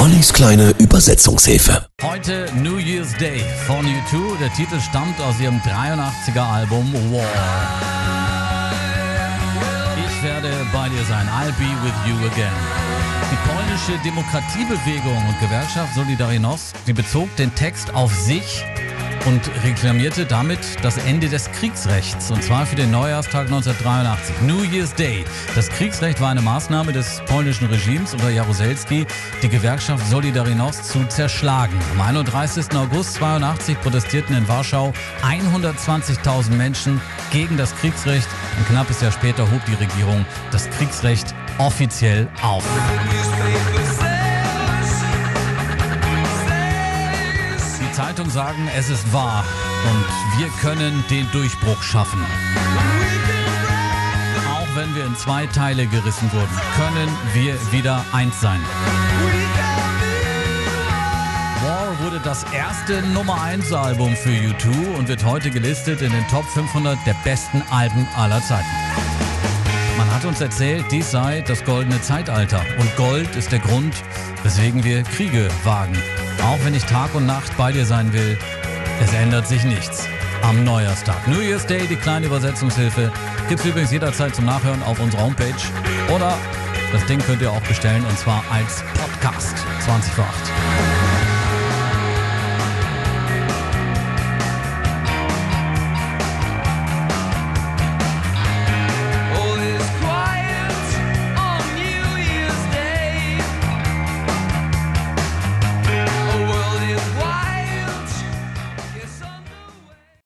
Ollis kleine Übersetzungshilfe. Heute New Year's Day von U2. Der Titel stammt aus ihrem 83er Album War. Ich werde bei dir sein. I'll be with you again. Die polnische Demokratiebewegung und Gewerkschaft Solidarność, sie bezog den Text auf sich und reklamierte damit das Ende des Kriegsrechts und zwar für den Neujahrstag 1983, New Year's Day. Das Kriegsrecht war eine Maßnahme des polnischen Regimes unter Jaruzelski, die Gewerkschaft Solidarność zu zerschlagen. Am 31. August 82 protestierten in Warschau 120.000 Menschen gegen das Kriegsrecht. Ein knappes Jahr später hob die Regierung das Kriegsrecht offiziell auf. Zeitung sagen, es ist wahr und wir können den Durchbruch schaffen. Auch wenn wir in zwei Teile gerissen wurden, können wir wieder eins sein. War wurde das erste Nummer 1 Album für U2 und wird heute gelistet in den Top 500 der besten Alben aller Zeiten. Man hat uns erzählt, dies sei das goldene Zeitalter und Gold ist der Grund, weswegen wir Kriege wagen. Auch wenn ich Tag und Nacht bei dir sein will, es ändert sich nichts. Am Neujahrstag. New Year's Day, die kleine Übersetzungshilfe, gibt's übrigens jederzeit zum Nachhören auf unserer Homepage. Oder das Ding könnt ihr auch bestellen und zwar als Podcast 20 vor 8.